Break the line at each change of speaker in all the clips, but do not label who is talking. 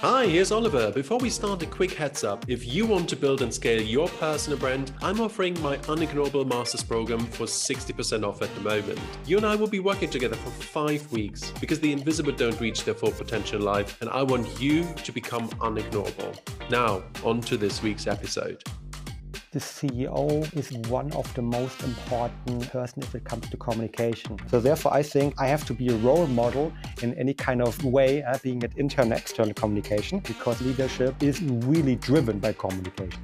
Hi, here's Oliver. Before we start, a quick heads up. If you want to build and scale your personal brand, I'm offering my Unignorable Masters program for 60% off at the moment. You and I will be working together for five weeks because the invisible don't reach their full potential life, and I want you to become unignorable. Now, on to this week's episode
the CEO is one of the most important person if it comes to communication. So therefore, I think I have to be a role model in any kind of way, uh, being it internal external communication, because leadership is really driven by communication.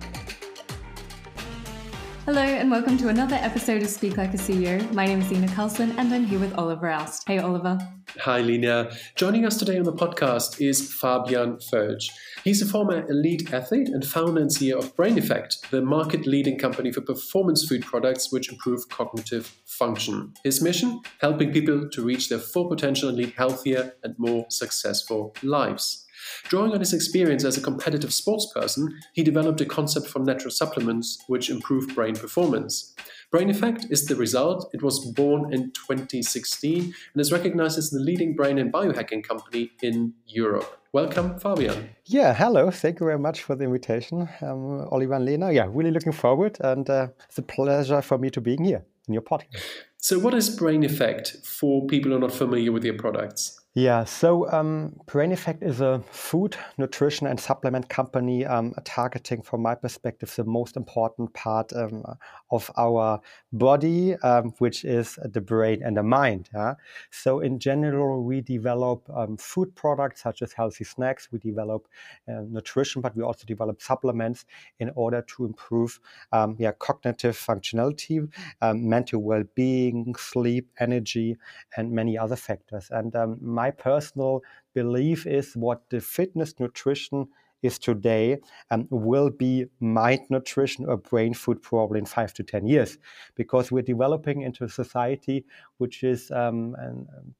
Hello and welcome to another episode of Speak Like a CEO. My name is Lena Carlson and I'm here with Oliver Aust. Hey Oliver.
Hi Lena. Joining us today on the podcast is Fabian Völsch. He's a former elite athlete and founder and CEO of Brain Effect, the market leading company for performance food products which improve cognitive function. His mission? Helping people to reach their full potential and lead healthier and more successful lives. Drawing on his experience as a competitive sportsperson, he developed a concept for natural supplements which improve brain performance. Brain Effect is the result. It was born in 2016 and is recognized as the leading brain and biohacking company in Europe. Welcome, Fabian.
Yeah, hello. Thank you very much for the invitation, um, Oliver and Lena. Yeah, really looking forward, and uh, it's a pleasure for me to be here in your podcast.
So, what is Brain Effect for people who are not familiar with your products?
Yeah, so um, Brain Effect is a food, nutrition, and supplement company um, targeting, from my perspective, the most important part um, of our body, um, which is the brain and the mind. Yeah? So, in general, we develop um, food products such as healthy snacks, we develop uh, nutrition, but we also develop supplements in order to improve um, yeah, cognitive functionality, mental well being, sleep, energy, and many other factors. And my my personal belief is what the fitness nutrition is today um, will be mind nutrition or brain food probably in five to 10 years. Because we're developing into a society which is um,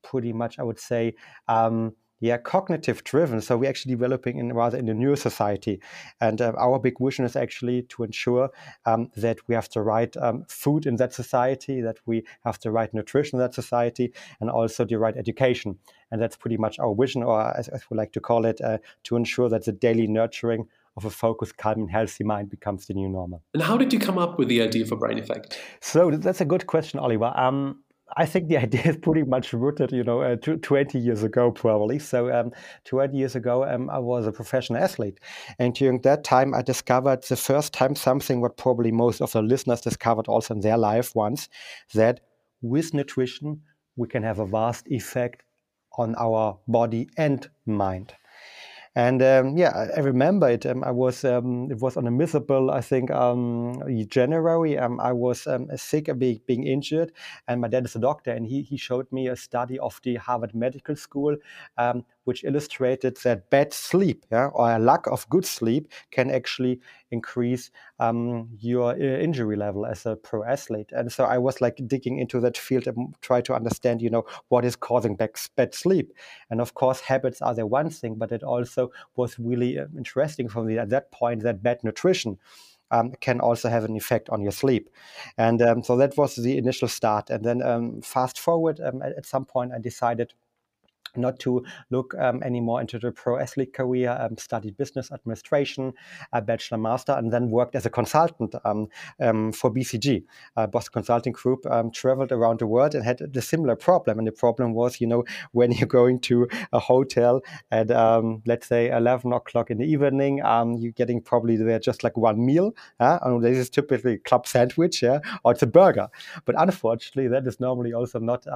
pretty much, I would say, um, yeah, cognitive driven. So we're actually developing in rather in a new society, and uh, our big vision is actually to ensure um, that we have the right um, food in that society, that we have the right nutrition in that society, and also the right education. And that's pretty much our vision, or as, as we like to call it, uh, to ensure that the daily nurturing of a focused, calm, and healthy mind becomes the new normal.
And how did you come up with the idea for Brain Effect?
So that's a good question, Oliver. Um, I think the idea is pretty much rooted, you know, uh, 20 years ago, probably. So, um, 20 years ago, um, I was a professional athlete. And during that time, I discovered the first time something what probably most of the listeners discovered also in their life once that with nutrition, we can have a vast effect on our body and mind. And um, yeah, I remember it. Um, I was um, it was on a miserable, I think, um, January. Um, I was sick, being being injured, and my dad is a doctor, and he he showed me a study of the Harvard Medical School, which illustrated that bad sleep, yeah, or a lack of good sleep, can actually increase your uh, injury level as a pro athlete. And so I was like digging into that field and try to understand, you know, what is causing bad sleep. And of course, habits are the one thing, but it also was really uh, interesting for me at that point that bad nutrition um, can also have an effect on your sleep. And um, so that was the initial start. And then um, fast forward, um, at, at, some point, I decided not to look um, anymore into the pro athlete career, um, studied business administration, a bachelor master, and then worked as a consultant um, um for BCG, uh, Boston Consulting Group, um, traveled around the world and had the similar problem. And the problem was, you know, when you're going to a hotel at, um, let's say, 11 o'clock in the evening, you're getting probably there just like one meal. Uh, and this is typically a club sandwich, yeah, or it's a burger. But unfortunately, that is normally also not,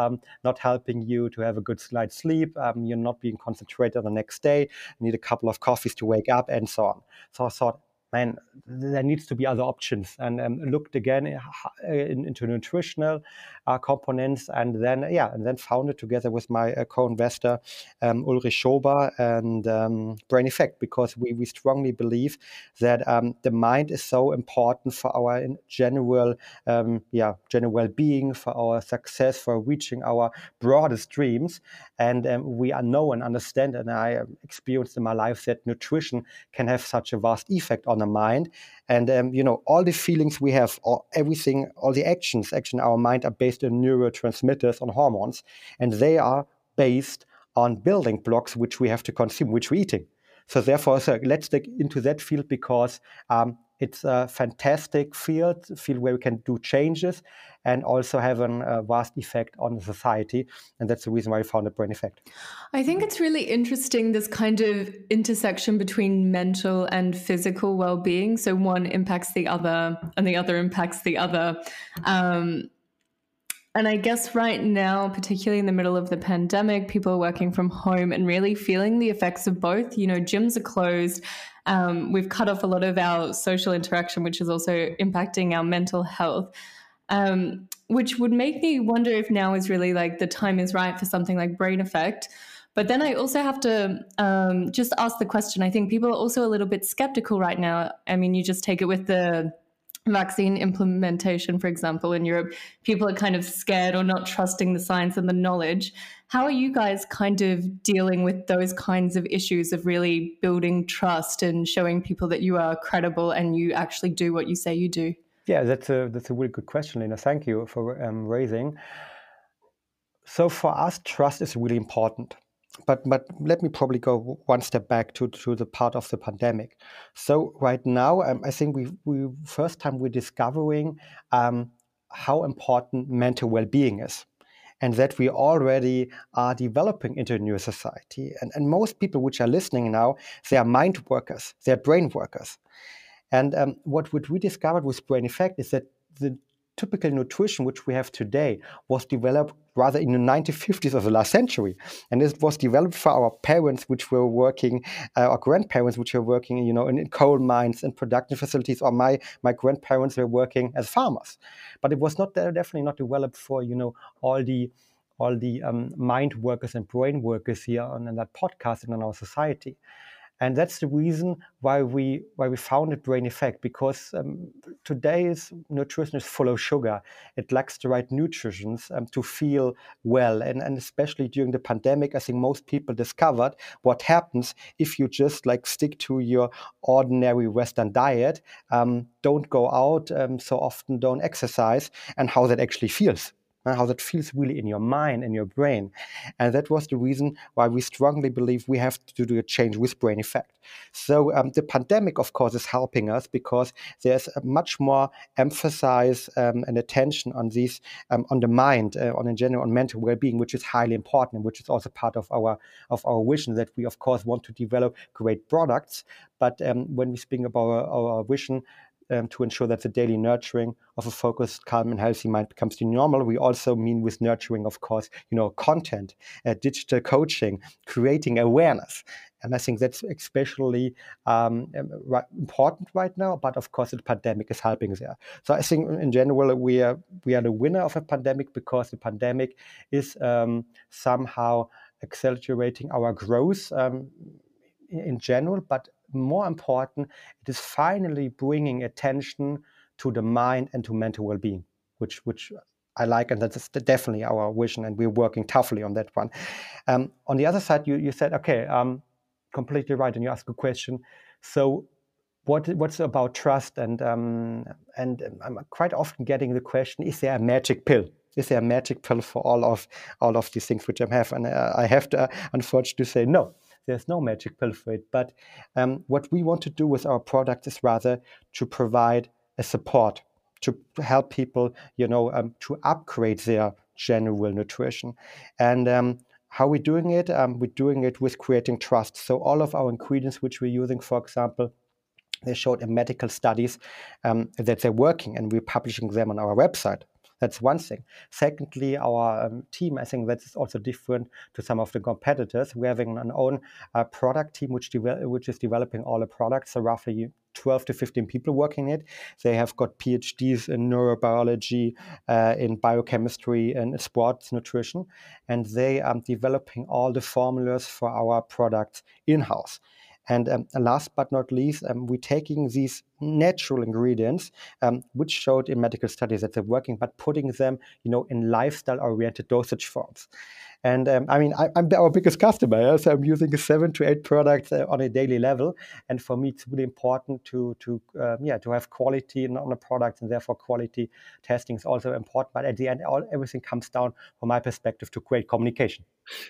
not helping you to have a good night's sleep sleep. Um, you're not being concentrated the next day. You need a couple of coffees to wake up, and so on. So I thought, man, there needs to be other options. And um, looked again uh, in, into nutritional uh, components, and then yeah, and then found it together with my uh, co-investor um, Ulrich Schober and um, Brain Effect because we we strongly believe that um, the mind is so important for our general um, yeah general well-being, for our success, for reaching our broadest dreams, and um, we know and understand, and I experienced in my life that nutrition can have such a vast effect on the mind and um, you know, all the feelings we have, all, everything, all the actions, actually in our mind are based on neurotransmitters, on hormones, and they are based on building blocks which we have to consume, which we're eating. So therefore, so let's dig into that field because um, it's a fantastic field, field where we can do changes and also have a vast effect on society. And that's the reason why we founded Brain Effect.
I think it's really interesting this kind of intersection between mental and physical well being. So one impacts the other, and the other impacts the other. Um, and I guess right now, particularly in the middle of the pandemic, people are working from home and really feeling the effects of both. You know, gyms are closed. Um, we've cut off a lot of our social interaction, which is also impacting our mental health. Um, which would make me wonder if now is really like the time is right for something like Brain Effect. But then I also have to um, just ask the question. I think people are also a little bit skeptical right now. I mean, you just take it with the vaccine implementation, for example, in Europe, people are kind of scared or not trusting the science and the knowledge. How are you guys kind of dealing with those kinds of issues of really building trust and showing people that you are credible and you actually do what you say you do?
Yeah, that's a that's a really good question, Lena. Thank you for um, raising. So for us, trust is really important but but let me probably go one step back to to the part of the pandemic. So right now, um, I think we we first time we're discovering um, how important mental well-being is, and that we already are developing into a new society. And and most people which are listening now, they are mind workers, they are brain workers. And um, what, what we discovered with Brain Effect is that the typical nutrition which we have today was developed rather in the 1950s of the last century. And it was developed for our parents, which were working, uh, our grandparents, which were working, you know, in, in, coal mines and production facilities, or my, my grandparents were working as farmers. But it was not definitely not developed for, you know, all the all the um, mind workers and brain workers here on, on that podcast and in our society and that's the reason why we why we founded Brain Effect because um, today's nutrition is full of sugar. It lacks the right nutrients um, to feel well, and and especially during the pandemic, I think most people discovered what happens if you just like stick to your ordinary Western diet, um, don't go out um, so often, don't exercise, and how that actually feels how that feels really in your mind and your brain. And that was the reason why we strongly believe we have to do a change with brain effect. So um, the pandemic, of course, is helping us because there's a much more emphasis um, and attention on these, um, on the mind, uh, on in general, on mental well-being, which is highly important, and which is also part of our of our vision that we, of course, want to develop great products. But um, when we speak about our, our vision, um, to ensure that the daily nurturing of a focused, calm, and healthy mind becomes the normal. We also mean with nurturing, of course, you know, content, uh, digital coaching, creating awareness. And I think that's especially um, um important right now. But of course, the pandemic is helping there. So I think in general we are we are the winner of a pandemic because the pandemic is um, somehow accelerating our growth um, in general, but more important, it is finally bringing attention to the mind and to mental well-being, which which I like, and that's definitely our vision, and we're working toughly on that one. Um, on the other side, you you said, okay, um, completely right, and you asked a question. So, what what's about trust? And um, and I'm quite often getting the question: Is there a magic pill? Is there a magic pill for all of all of these things which I have? And uh, I have to, uh, unfortunately, say no there's no magic pill for it. But um, what we want to do with our product is rather to provide a support to help people, you know, um, to upgrade their general nutrition. And um, how we're doing it, um, we're doing it with creating trust. So all of our ingredients, which we're using, for example, they showed in medical studies um, that they're working, and we're publishing them on our website. That's one thing. Secondly, our um, team, I think that's also different to some of the competitors. We're having an own uh, product team which, which is developing all the products. So roughly 12 to 15 people working it. They have got PhDs in neurobiology, uh, in biochemistry, and sports nutrition, and they are developing all the formulas for our products in house. And um, last but not least, um, we're taking these natural ingredients, um, which showed in medical studies that they're working, but putting them, you know, in lifestyle-oriented dosage forms. And um, I mean, I, am our biggest customer, yeah? so I'm using seven to eight products uh, on a daily level. And for me, it's really important to to um, yeah to have quality on the products, and therefore quality testing is also important. But at the end, all everything comes down, from my perspective, to great communication.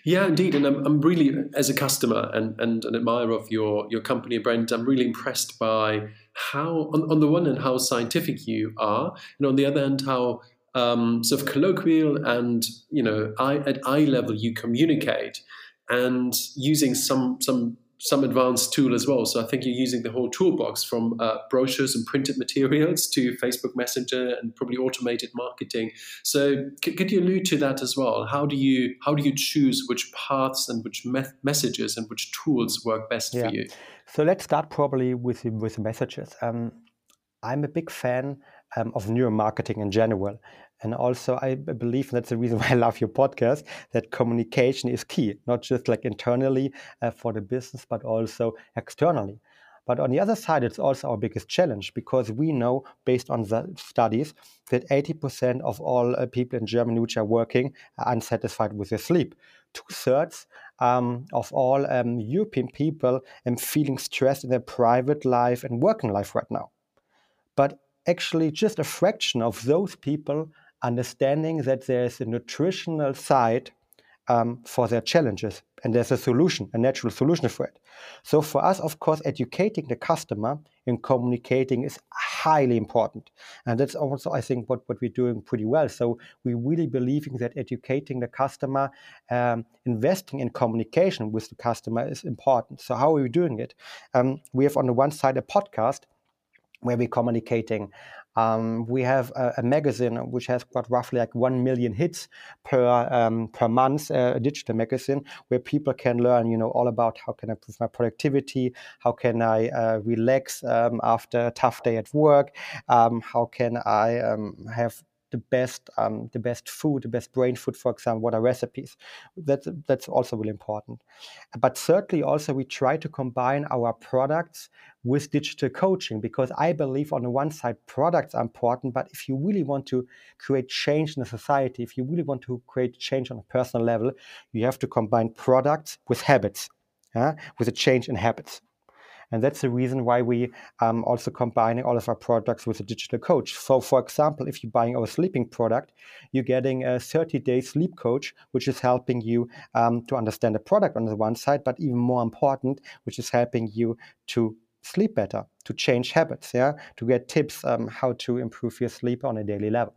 Yeah, indeed, and I'm, I'm really as a customer and, and an admirer of your your company and brand, I'm really impressed by how on, on the one hand how scientific you are, and on the other hand how um, sort of colloquial and you know eye, at eye level you communicate and using some some some advanced tool as well. So I think you're using the whole toolbox from uh, brochures and printed materials to Facebook Messenger and probably automated marketing. So c- could you allude to that as well? How do you how do you choose which paths and which me- messages and which tools work best yeah. for you?
So let's start probably with with messages. Um, I'm a big fan um, of neuromarketing in general. And also, I believe that's the reason why I love your podcast that communication is key, not just like internally uh, for the business, but also externally. But on the other side, it's also our biggest challenge because we know, based on the studies, that 80% of all uh, people in Germany which are working are unsatisfied with their sleep. Two thirds um, of all um, European people are feeling stressed in their private life and working life right now. But actually, just a fraction of those people understanding that there's a nutritional side um, for their challenges and there's a solution, a natural solution for it. So for us, of course, educating the customer in communicating is highly important. And that's also, I think, what, what we're doing pretty well. So we really believing that educating the customer, um, investing in communication with the customer is important. So how are we doing it? Um, we have on the one side a podcast where we're communicating um, we have a, a, magazine which has got roughly like one million hits per um, per month, uh, a digital magazine where people can learn, you know, all about how can I improve my productivity, how can I uh, relax um, after a tough day at work, um, how can I um, have the best um, the best food, the best brain food, for example, what are recipes? That's that's also really important. But certainly also we try to combine our products with digital coaching because I believe on the one side products are important, but if you really want to create change in the society, if you really want to create change on a personal level, you have to combine products with habits, with a change in habits. And that's the reason why we um, also combining all of our products with a digital coach. So, for example, if you're buying our sleeping product, you're getting a 30 day sleep coach, which is helping you um, to understand the product on the one side, but even more important, which is helping you to sleep better, to change habits, yeah, to get tips um, how to improve your sleep on a daily level.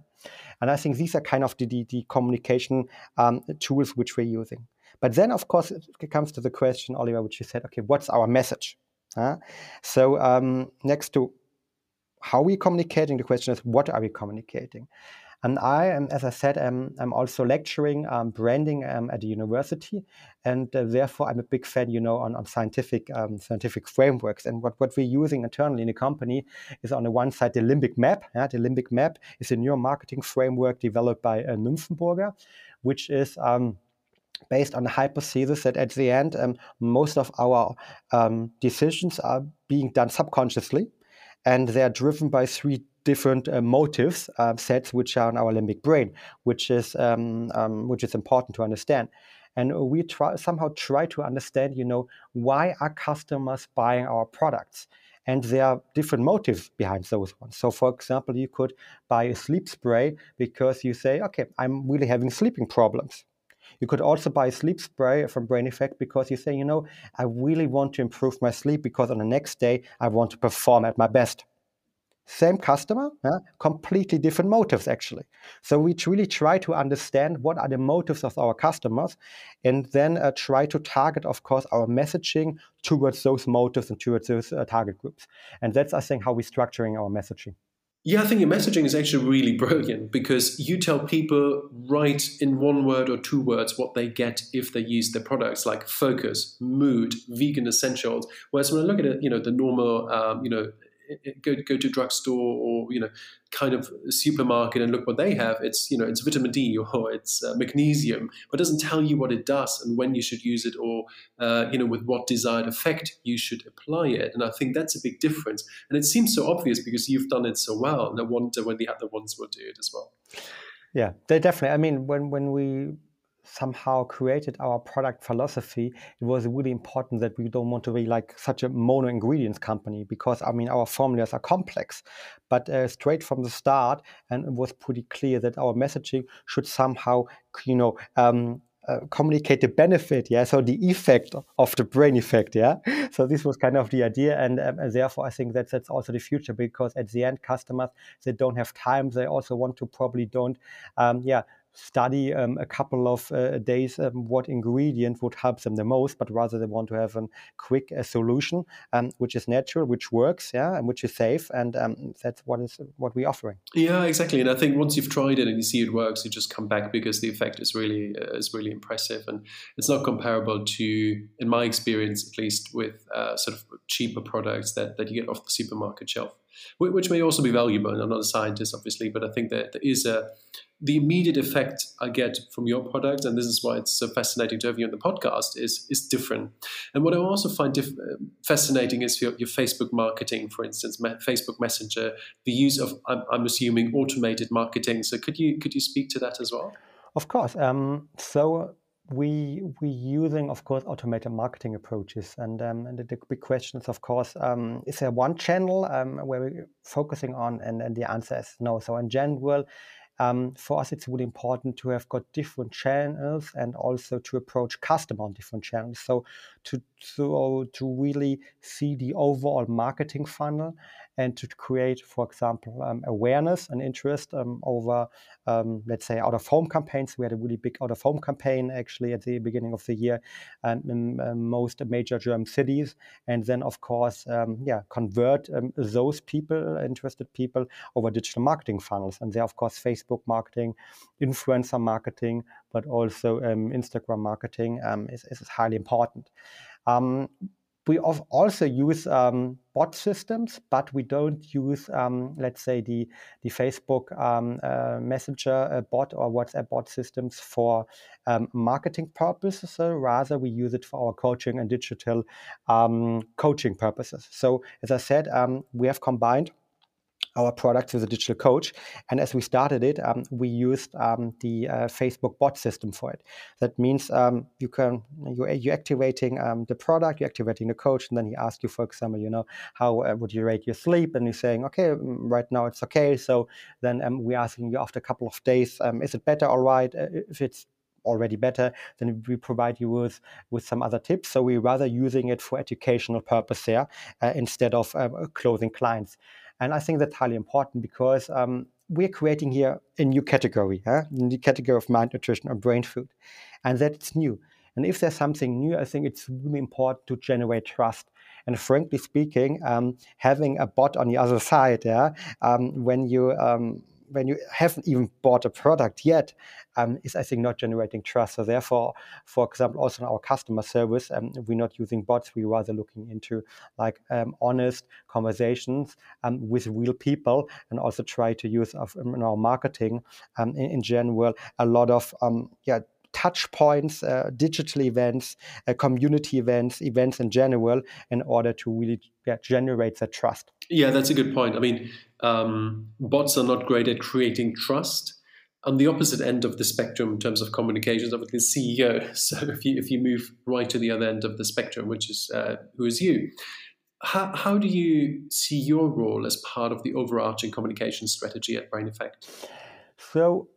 And I think these are kind of the, the, the communication um, tools which we're using. But then, of course, it comes to the question, Oliver, which you said, okay, what's our message? So um, next to how we communicating, the question is what are we communicating? And I am, as I said, am, I'm also lecturing um, branding um, at the university, and uh, therefore I'm a big fan, you know, on, on scientific um, scientific frameworks. And what, what we're using internally in the company is on the one side the limbic map. Yeah? The limbic map is a neuromarketing framework developed by uh, Nymphenburger, which is um, based on the hypothesis that at the end, um, most of our um, decisions are being done subconsciously, and they are driven by three different uh, motives uh, sets which are in our limbic brain, which is um, um, which is important to understand. And we try somehow try to understand, you know, why are customers buying our products? And there are different motives behind those ones. So, for example, you could buy a sleep spray because you say, okay, I'm really having sleeping problems. You could also buy sleep spray from Brain Effect because you say, you know, I really want to improve my sleep because on the next day I want to perform at my best. Same customer, yeah, completely different motives actually. So we really try to understand what are the motives of our customers, and then uh, try to target, of course, our messaging towards those motives and towards those uh, target groups. And that's, I think, how we're structuring our messaging.
Yeah, I think your messaging is actually really brilliant because you tell people right in one word or two words what they get if they use the products, like focus, mood, vegan essentials. Whereas when I look at it, you know, the normal, um, you know, go go to drugstore or you know kind of supermarket and look what they have. It's you know it's vitamin D or it's uh, magnesium, but doesn't tell you what it does and when you should use it or uh, you know with what desired effect you should apply it. And I think that's a big difference. And it seems so obvious because you've done it so well, and I wonder when the other ones will do it as well.
Yeah, they definitely. I mean, when when we somehow created our product philosophy, it was really important that we don't want to be like such a mono ingredients company because I mean our formulas are complex. But uh, straight from the start, and it was pretty clear that our messaging should somehow, you know. Um, uh, communicate the benefit, yeah. So the effect of the brain effect, yeah. So this was kind of the idea, and, um, and therefore I think that that's also the future because at the end, customers they don't have time. They also want to probably don't, um, yeah, study um, a couple of uh, days um, what ingredient would help them the most, but rather they want to have a quick uh, solution, um, which is natural, which works, yeah, and which is safe, and um, that's what is what we're offering.
Yeah, exactly. And I think once you've tried it and you see it works, you just come back because the effect is really uh, is really impressive, and it's not comparable to, in my experience at least, with uh, sort of cheaper products that that you get off the supermarket shelf, which may also be valuable. And I'm not a scientist, obviously, but I think that there is a the immediate effect I get from your product, and this is why it's so fascinating to have you on the podcast, is is different. And what I also find diff- fascinating is your, your, Facebook marketing, for instance, Facebook Messenger, the use of I'm, I'm, assuming automated marketing. So could you could you speak to that as well?
Of course. Um, so we we using of course automated marketing approaches and, um, and the, the, big question is of course um, is there one channel um, where we're focusing on and, and the answer is no so in general um, for us, it's really important to have got different channels and also to approach customer on different channels. So to to, to really see the overall marketing funnel and to create, for example, um, awareness and interest um, over, um, let's say, out of home campaigns. We had a really big out of home campaign actually at the beginning of the year um, in um, most major German cities. And then, of course, um, yeah, convert those people, interested people, over digital marketing funnels. And there, of course, Facebook marketing, influencer marketing, but also Instagram marketing is, is highly important. Um, we also use um, bot systems, but we don't use, um, let's say, the, the Facebook um, uh, Messenger uh, bot or WhatsApp bot systems for um, marketing purposes. So rather, we use it for our coaching and digital um, coaching purposes. So, as I said, um, we have combined our product with a digital coach. And as we started it, um, we used um, the uh, Facebook bot system for it. That means um, you can you you're activating um, the product, you're activating the coach, and then he asks you, for example, you know, how uh, would you rate your sleep? And you're saying, okay, mm, right now it's okay. So then um, we're asking you after a couple of days, um, is it better? All right. Uh, if it's already better, then we provide you with, with some other tips. So we're rather using it for educational purpose there uh, instead of closing clients. And I think that's highly important because um, we're creating here a new category, huh? new category of mind nutrition or brain food. And that's new. And if there's something new, I think it's really important to generate trust. And frankly speaking, um, having a bot on the other side, yeah, um, when you um, when you haven't even bought a product yet, um, is I think not generating trust. So therefore, for example, also in our customer service, um, we're not using bots. We're rather looking into like um, honest conversations um, with real people, and also try to use of, in our marketing um, in, in, general a lot of um, yeah touch points, uh, digital events, uh, community events, events in general, in order to really yeah, generate that trust.
Yeah, that's a good point. I mean, um, bots are not great at creating trust. On the opposite end of the spectrum in terms of communications, obviously the CEO. So if you if you move right to the other end of the spectrum, which is uh, who is you, how, how do you see your role as part of the overarching communication strategy at Brain Effect?
So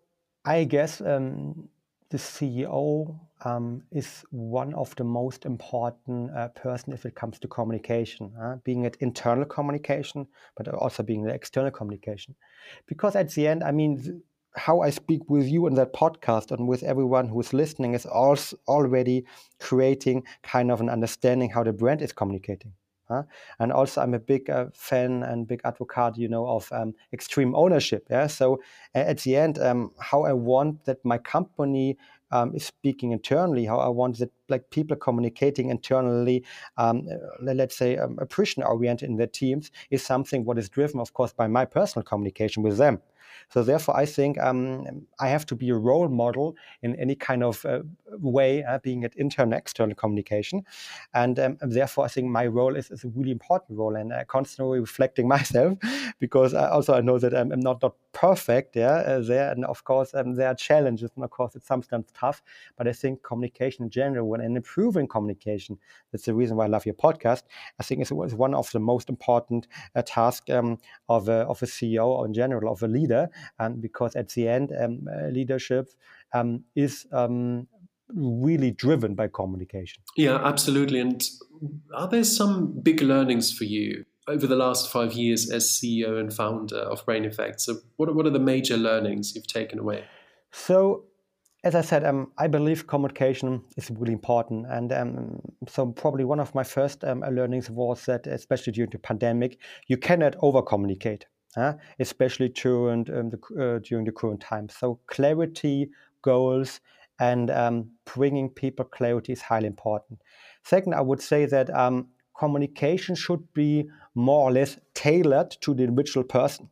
I guess um, the CEO um, is one of the most important uh, person if it comes to communication, uh, being it internal communication, but also being the external communication. Because at the end, I mean, how I speak with you in that podcast and with everyone who is listening is also already creating kind of an understanding how the brand is communicating. Huh? And also, I'm a big uh, fan and big advocate, you know, of um, extreme ownership. Yeah. So at the end, um, how I want that my company um, is speaking internally, how I want that like people communicating internally, um, let's say um, appreciation oriented in their teams, is something what is driven, of course, by my personal communication with them. So therefore, I think um, I have to be a role model in any kind of uh, way, uh, being it internal, external communication, and, um, therefore, I think my role is, is a really important role, and uh, constantly reflecting myself, because I also I know that I'm, not not perfect, yeah, uh, there, and of course um, there are challenges, and of course it's sometimes tough, but I think communication in general, when and improving communication, that's the reason why I love your podcast. I think it's, it's one of the most important uh, tasks um, of a, of a CEO or in general of a leader and because at the end, um, uh, leadership um, is um, really driven by communication.
Yeah, absolutely. And are there some big learnings for you over the last five years as CEO and founder of Brain Effect? So, what are, what are the major learnings you've taken away?
So, as I said, um, I believe communication is really important. And um, so, probably one of my first um, learnings was that, especially during the pandemic, you cannot over communicate uh, especially during, um, the, uh, during the current time. So clarity, goals, and um, bringing people clarity is highly important. Second, I would say that um, communication should be more or less tailored to the individual person.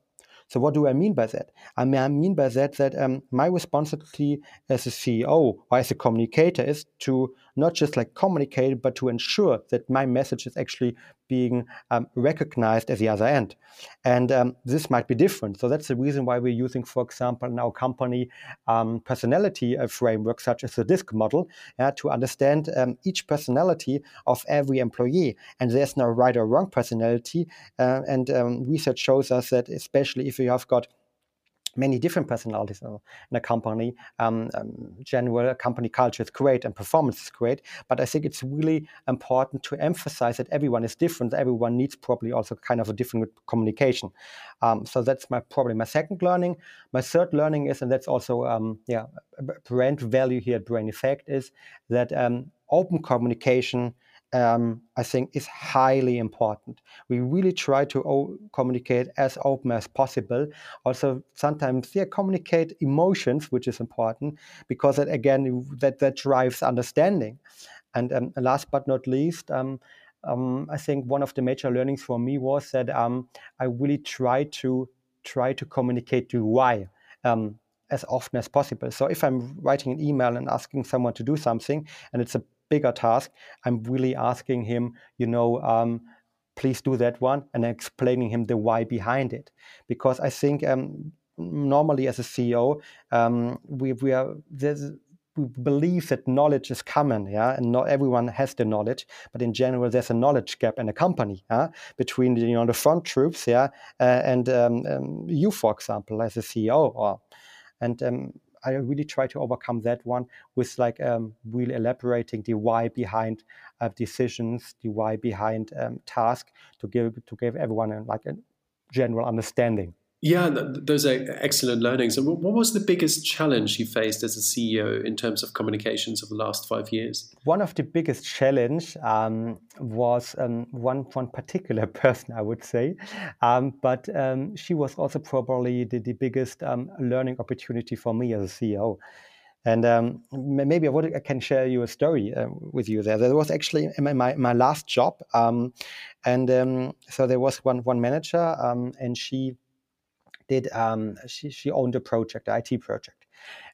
So what do I mean by that? I mean, I mean by that that um, my responsibility as a CEO or as a communicator is to not just like communicate, but to ensure that my message is actually being um, recognized at the other end. And um, this might be different. So that's the reason why we're using, for example, in our company um, personality uh, framework, such as the DISC model, uh, to understand um, each personality of every employee. And there's no right or wrong personality. Uh, and um, research shows us that, especially if you have got many different personalities in a company. Um, um, general company culture is great and performance is great, but I think it's really important to emphasize that everyone is different. Everyone needs probably also kind of a different communication. Um, so that's my probably my second learning. My third learning is, and that's also um, yeah, brand value here at Brain Effect is that um, open communication um, I think is highly important. We really try to o- communicate as open as possible. Also, sometimes yeah, communicate emotions, which is important because again that that drives understanding. And um, last but not least, um, um, I think one of the major learnings for me was that um, I really try to try to communicate to why um, as often as possible. So if I'm writing an email and asking someone to do something, and it's a bigger task, I'm really asking him, you know, um, please do that one, and explaining him the why behind it. Because I think um, normally as a CEO, um, we, we are there's we believe that knowledge is common, yeah, and not everyone has the knowledge. But in general, there's a knowledge gap in a company, yeah, between you know the front troops, yeah, uh, and um, um, you, for example, as a CEO, or and um, I really try to overcome that one with like um, really elaborating the why behind uh, decisions, the why behind um, task to give to give everyone like a general understanding.
Yeah, those are excellent learnings. And what was the biggest challenge you faced as a CEO in terms of communications of the last five years?
One of the biggest challenge um, was um, one one particular person, I would say, um, but um, she was also probably the, the biggest um, learning opportunity for me as a CEO. And um, maybe I, would, I, can share you a story uh, with you there. There was actually my, my, my last job, and so there was one one manager, and she did um, she, she owned a project, the IT project,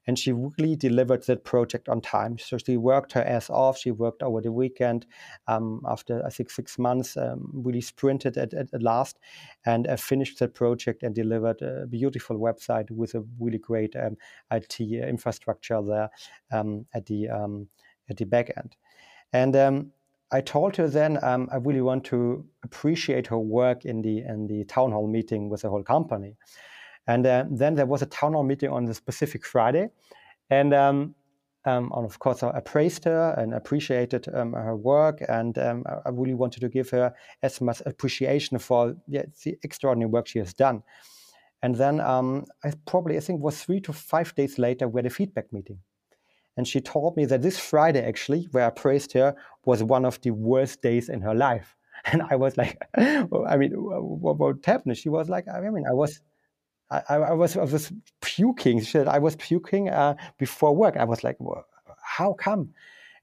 and she really delivered that project on time. So she worked her ass off. She worked over the weekend. Um, after I think six months, um, really sprinted at, at, last, and uh, finished that project and delivered a beautiful website with a really great um, IT infrastructure there um, at the um, at the back end. And um, I told her then um, I really want to appreciate her work in the in the town hall meeting with the whole company. And uh, then there was a town hall meeting on the specific Friday, and um, um, and of course I praised her and appreciated um, her work, and um, I really wanted to give her as much appreciation for yeah, the extraordinary work she has done. And then um, I probably I think was three to five days later we had a feedback meeting. And she told me that this Friday, actually, where I praised her, was one of the worst days in her life. And I was like, I mean, what, what happened? She was like, I mean, I was, I, I was, I was puking. She said I was puking uh, before work. I was like, well, how come?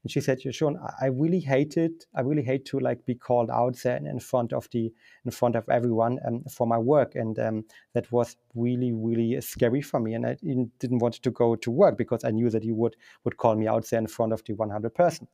And she said, Sean, I really hate it. I really hate to like be called out there in front of the in front of everyone um, for my work, and um, that was really really scary for me. And I didn't want to go to work because I knew that you would would call me out there in front of the 100 person,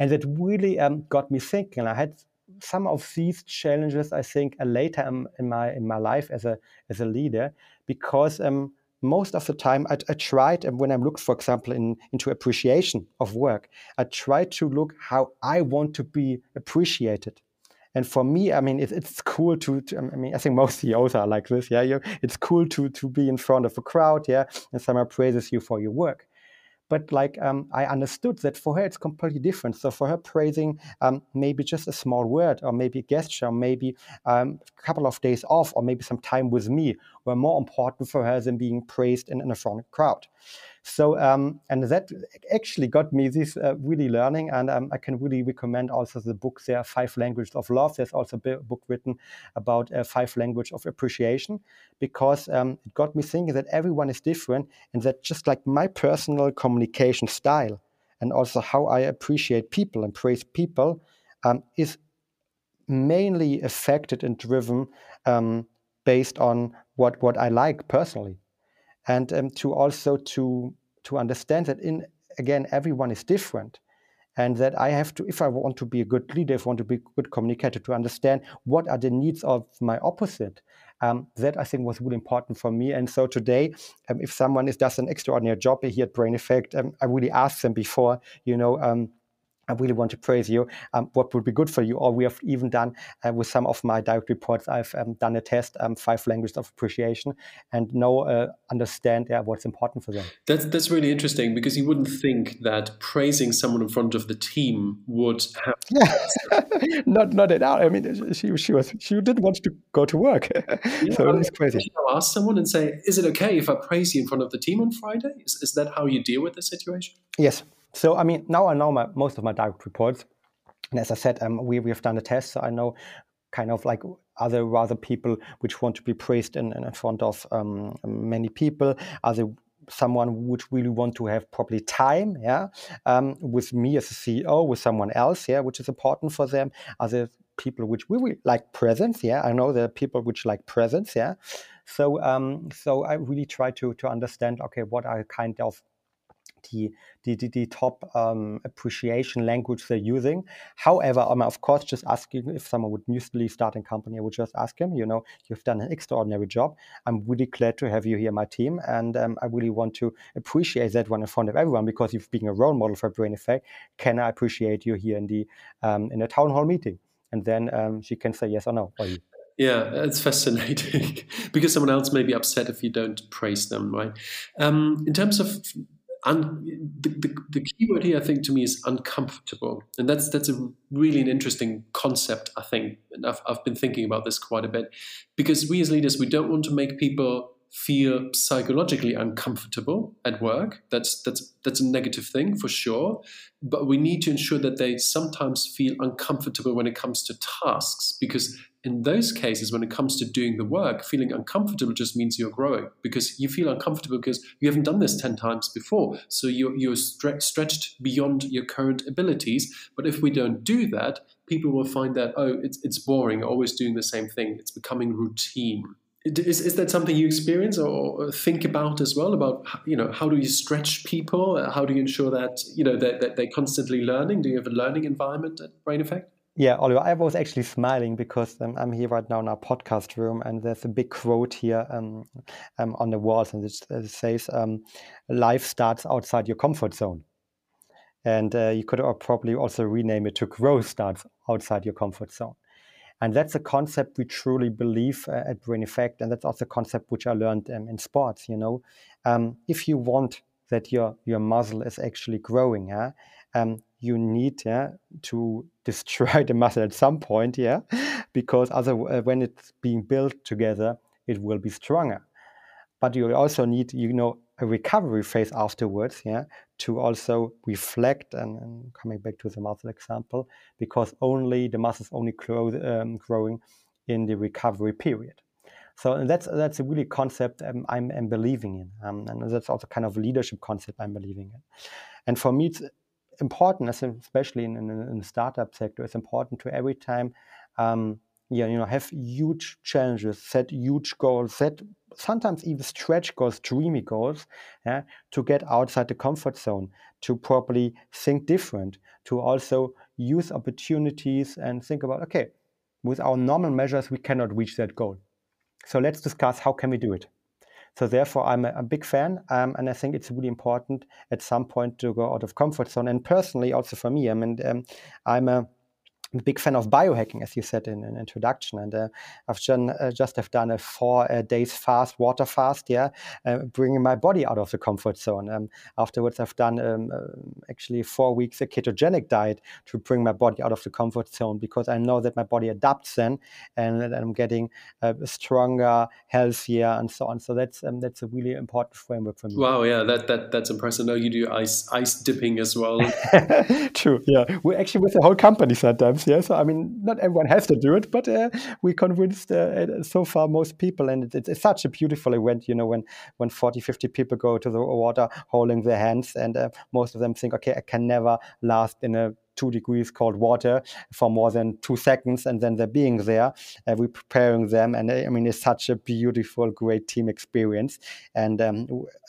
and that really um, got me thinking. I had some of these challenges, I think, later in, in, my in my life as a as a leader, because um, most of the time I, I tried, and when I looked, for example, in, into appreciation of work, I try to look how I want to be appreciated. And for me, I mean, it, it's cool to, to, I mean, I think most CEOs are like this. Yeah, you, it's cool to to be in front of a crowd. Yeah, and someone praises you for your work but like um, I understood that for her it's completely different. So for her, praising um, maybe just a small word, or maybe a gesture, or maybe um, a couple of days off, or maybe some time with me, were more important for her than being praised in, in a front crowd. So, um, and that actually got me this uh, really learning. And um, I can really recommend also the book there, Five Languages of Love. There's also a book written about uh, five language of appreciation because um, it got me thinking that everyone is different and that just like my personal communication style and also how I appreciate people and praise people um, is mainly affected and driven um, based on what, what I like personally and um, to also to to understand that in again everyone is different and that I have to, if I want to be a good leader, if I want to be a good communicator, to understand what are the needs of my opposite. Um, that I think was really important for me. And so today, um, if someone is does an extraordinary job here at Brain Effect, um, I really ask them before, you know, um, I really want to praise you. Um, what would be good for you? Or we have even done uh, with some of my direct reports, I've um, done a test, um, five languages of appreciation, and know, uh, understand yeah, what's important for them.
That's that's really interesting because you wouldn't think that praising someone in front of the team would have.
Yeah, not not at all. I mean, she she was she didn't want to go to work, yeah, so it's crazy.
You ask someone and say, "Is it okay if I praise you in front of the team on Friday?" Is is that how you deal with the situation?
Yes. So, I mean, now I know my, most of my direct reports. And as I said, um, we, we have done a test, so I know kind of like other rather people which want to be praised in, in front of um, many people, other someone would really want to have probably time, yeah, um, with me as a CEO, with someone else, yeah, which is important for them. Other people which we really like presence, yeah. I know there are people which like presence, yeah. So, um, so I really try to to understand, okay, what are kind of the, the, the, the top um, appreciation language they're using. However, I'm of course just asking if someone would newly start a company, I would just ask him, you know, you've done an extraordinary job. I'm really glad to have you here, my team. And um, I really want to appreciate that one in front of everyone because you've been a role model for Brain Effect. Can I appreciate you here in the um, in a town hall meeting? And then um, she can say yes or no. Or
yeah, it's fascinating because someone else may be upset if you don't praise them, right? Um, in terms of un, the, the, the key word here, I think, to me is uncomfortable, and that's that's a really an interesting concept. I think, and I've I've been thinking about this quite a bit, because we as leaders we don't want to make people feel psychologically uncomfortable at work. That's that's that's a negative thing for sure. But we need to ensure that they sometimes feel uncomfortable when it comes to tasks because in those cases, when it comes to doing the work, feeling uncomfortable just means you're growing because you feel uncomfortable because you haven't done this 10 times before. So you're, you're stre- stretched beyond your current abilities. But if we don't do that, people will find that, oh, it's, it's boring, always doing the same thing. It's becoming routine. Is, is that something you experience or think about as well about you know how do you stretch people how do you ensure that you know that, that they're constantly learning do you have a learning environment at brain effect
yeah, Oliver, I was actually smiling because um, I'm here right now in our podcast room, and there's a big quote here um, um, on the walls, and it, says, um, "Life starts outside your comfort zone." And uh, you could probably also rename it to "Growth starts outside your comfort zone." And that's a concept we truly believe uh, at Brain Effect, and that's also a concept which I learned um, in sports. You know, um, if you want that your your muscle is actually growing, you need yeah, to destroy the muscle at some point, yeah, because other uh, when it's being built together, it will be stronger. But you also need, you know, a recovery phase afterwards, yeah, to also reflect and, and coming back to the muscle example, because only the muscles only grow, um, growing in the recovery period. So that's that's a really concept um, I'm, I'm, believing in, um, and that's also kind of a leadership concept I'm believing in. And for me, it's important, especially in, in, in, the startup sector, it's important to every time, um, yeah, you know, have huge challenges, set huge goals, set sometimes even stretch goals, dreamy goals, yeah, to get outside the comfort zone, to properly think different, to also use opportunities and think about, okay, with our normal measures, we cannot reach that goal. So let's discuss how can we do it. So therefore, I'm a, a big fan, um, and I think it's really important at some point to go out of comfort zone. And personally, also for me, I mean, um, I'm a a big fan of biohacking, as you said in an in introduction, and uh, I've done, uh, just have done a four uh, days fast, water fast, yeah, uh, bringing my body out of the comfort zone. Um, afterwards, I've done um, uh, actually four weeks a ketogenic diet to bring my body out of the comfort zone because I know that my body adapts then, and that I'm getting uh, stronger, healthier, and so on. So that's um, that's a really important framework for me.
Wow, yeah, that that that's impressive. Now you do ice ice dipping as well.
True, yeah. We're actually with the whole company sometimes yeah. So I mean, not everyone has to do it, but uh, we convinced uh, so far most people, and it's, it's, such a beautiful event. You know, when when 40, 50 people go to the water holding their hands, and uh, most of them think, okay, I can never last in a two degrees cold water for more than two seconds, and then they're being there. Uh, we're preparing them, and I mean, it's such a beautiful, great team experience. And um,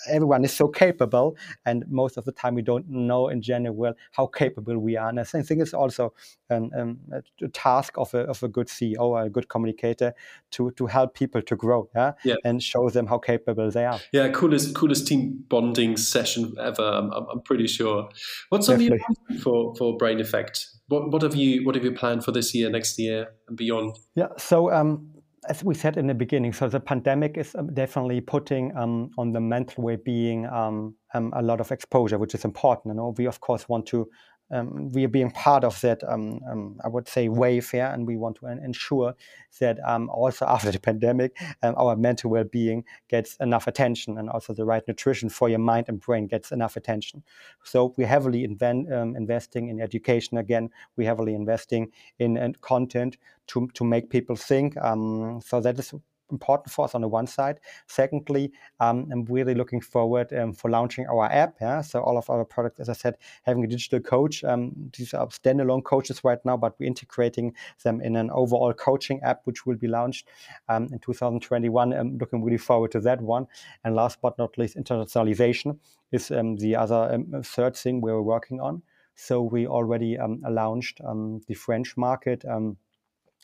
everyone is so capable, and most of the time we don't know in general how capable we are. And I think it's also um, um, a task of a, of a good CEO or a good communicator to to help people to grow, yeah, yeah. and show them how capable they are.
Yeah, coolest coolest team bonding session ever. I'm, I'm pretty sure. What's on the for for Brain Effect? What what have you what have you planned for this year, next year, and beyond?
Yeah, so um, as we said in the beginning, so the pandemic is um, definitely putting um, on the mental well-being um, um, a lot of exposure, which is important. You know, we of course want to um, we are being part of that, um, um, I would say, wave here, and we want to ensure that um, also after the pandemic, um, our mental well-being gets enough attention, and also the right nutrition for your mind and brain gets enough attention. So we're heavily invent, um, investing in education again. We're heavily investing in, in content to to make people think. so that is important for us on the one side. Secondly, um, I'm really looking forward um, for launching our app. Yeah, so all of our products, as I said, having a digital coach. Um, these are standalone coaches right now, but we're integrating them in an overall coaching app, which will be launched um, in 2021. I'm looking really forward to that one. And last but not least, internationalization is um, the other um, third thing we're working on. So we already launched the French market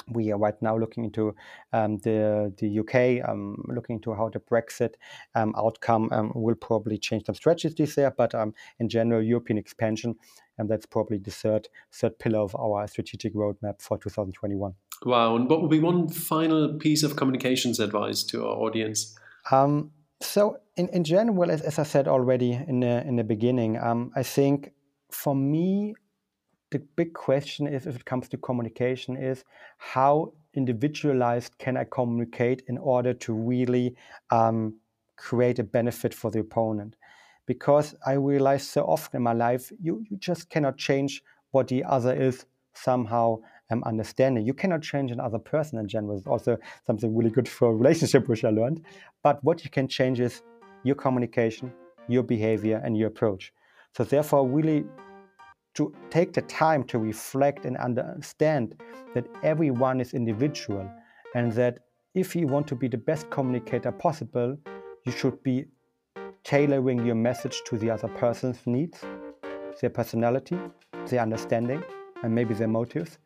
we are right now looking into um, the the UK, um, looking into how the Brexit um, outcome um, will probably change some strategies there. But um, in general, European expansion, and that's probably the third third pillar of our strategic roadmap for 2021.
Wow! And what would be one final piece of communications advice to our audience?
Um, so, in, in general, as, as I said already in the in the beginning, I think for me the big question is if it comes to communication is how individualized can I communicate in order to really um, create a benefit for the opponent? Because I realize so often in my life, you, you just cannot change what the other is somehow um, understanding. You cannot change another person in general. It's also something really good for a relationship, which I learned. But what you can change is your communication, your behavior, and your approach. So therefore, really to take the time to reflect and understand that everyone is individual and that if you want to be the best communicator possible, you should be tailoring your message to the other person's needs, their personality, their understanding, and maybe their motives.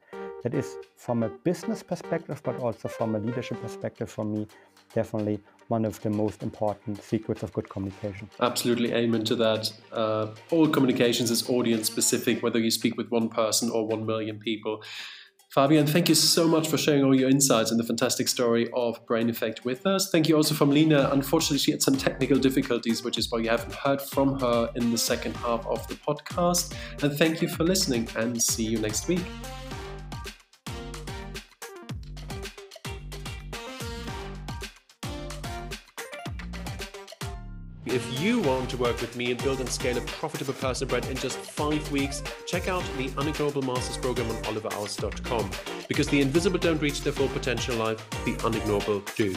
That is from a business perspective, but also from a leadership perspective for me, definitely one of the most important secrets of good communication.
Absolutely, amen to that. Uh, all communications is audience specific, whether you speak with one person or one million people. Fabian, thank you so much for sharing all your insights and the fantastic story of Brain Effect with us. Thank you also from Lena. Unfortunately, she had some technical difficulties, which is why you haven't heard from her in the second half of the podcast. And thank you for listening, and see you next week. Want to work with me and build and scale a profitable personal brand in just five weeks, check out the Unignorable Masters program on oliverhours.com. Because the invisible don't reach their full potential life, the unignorable do.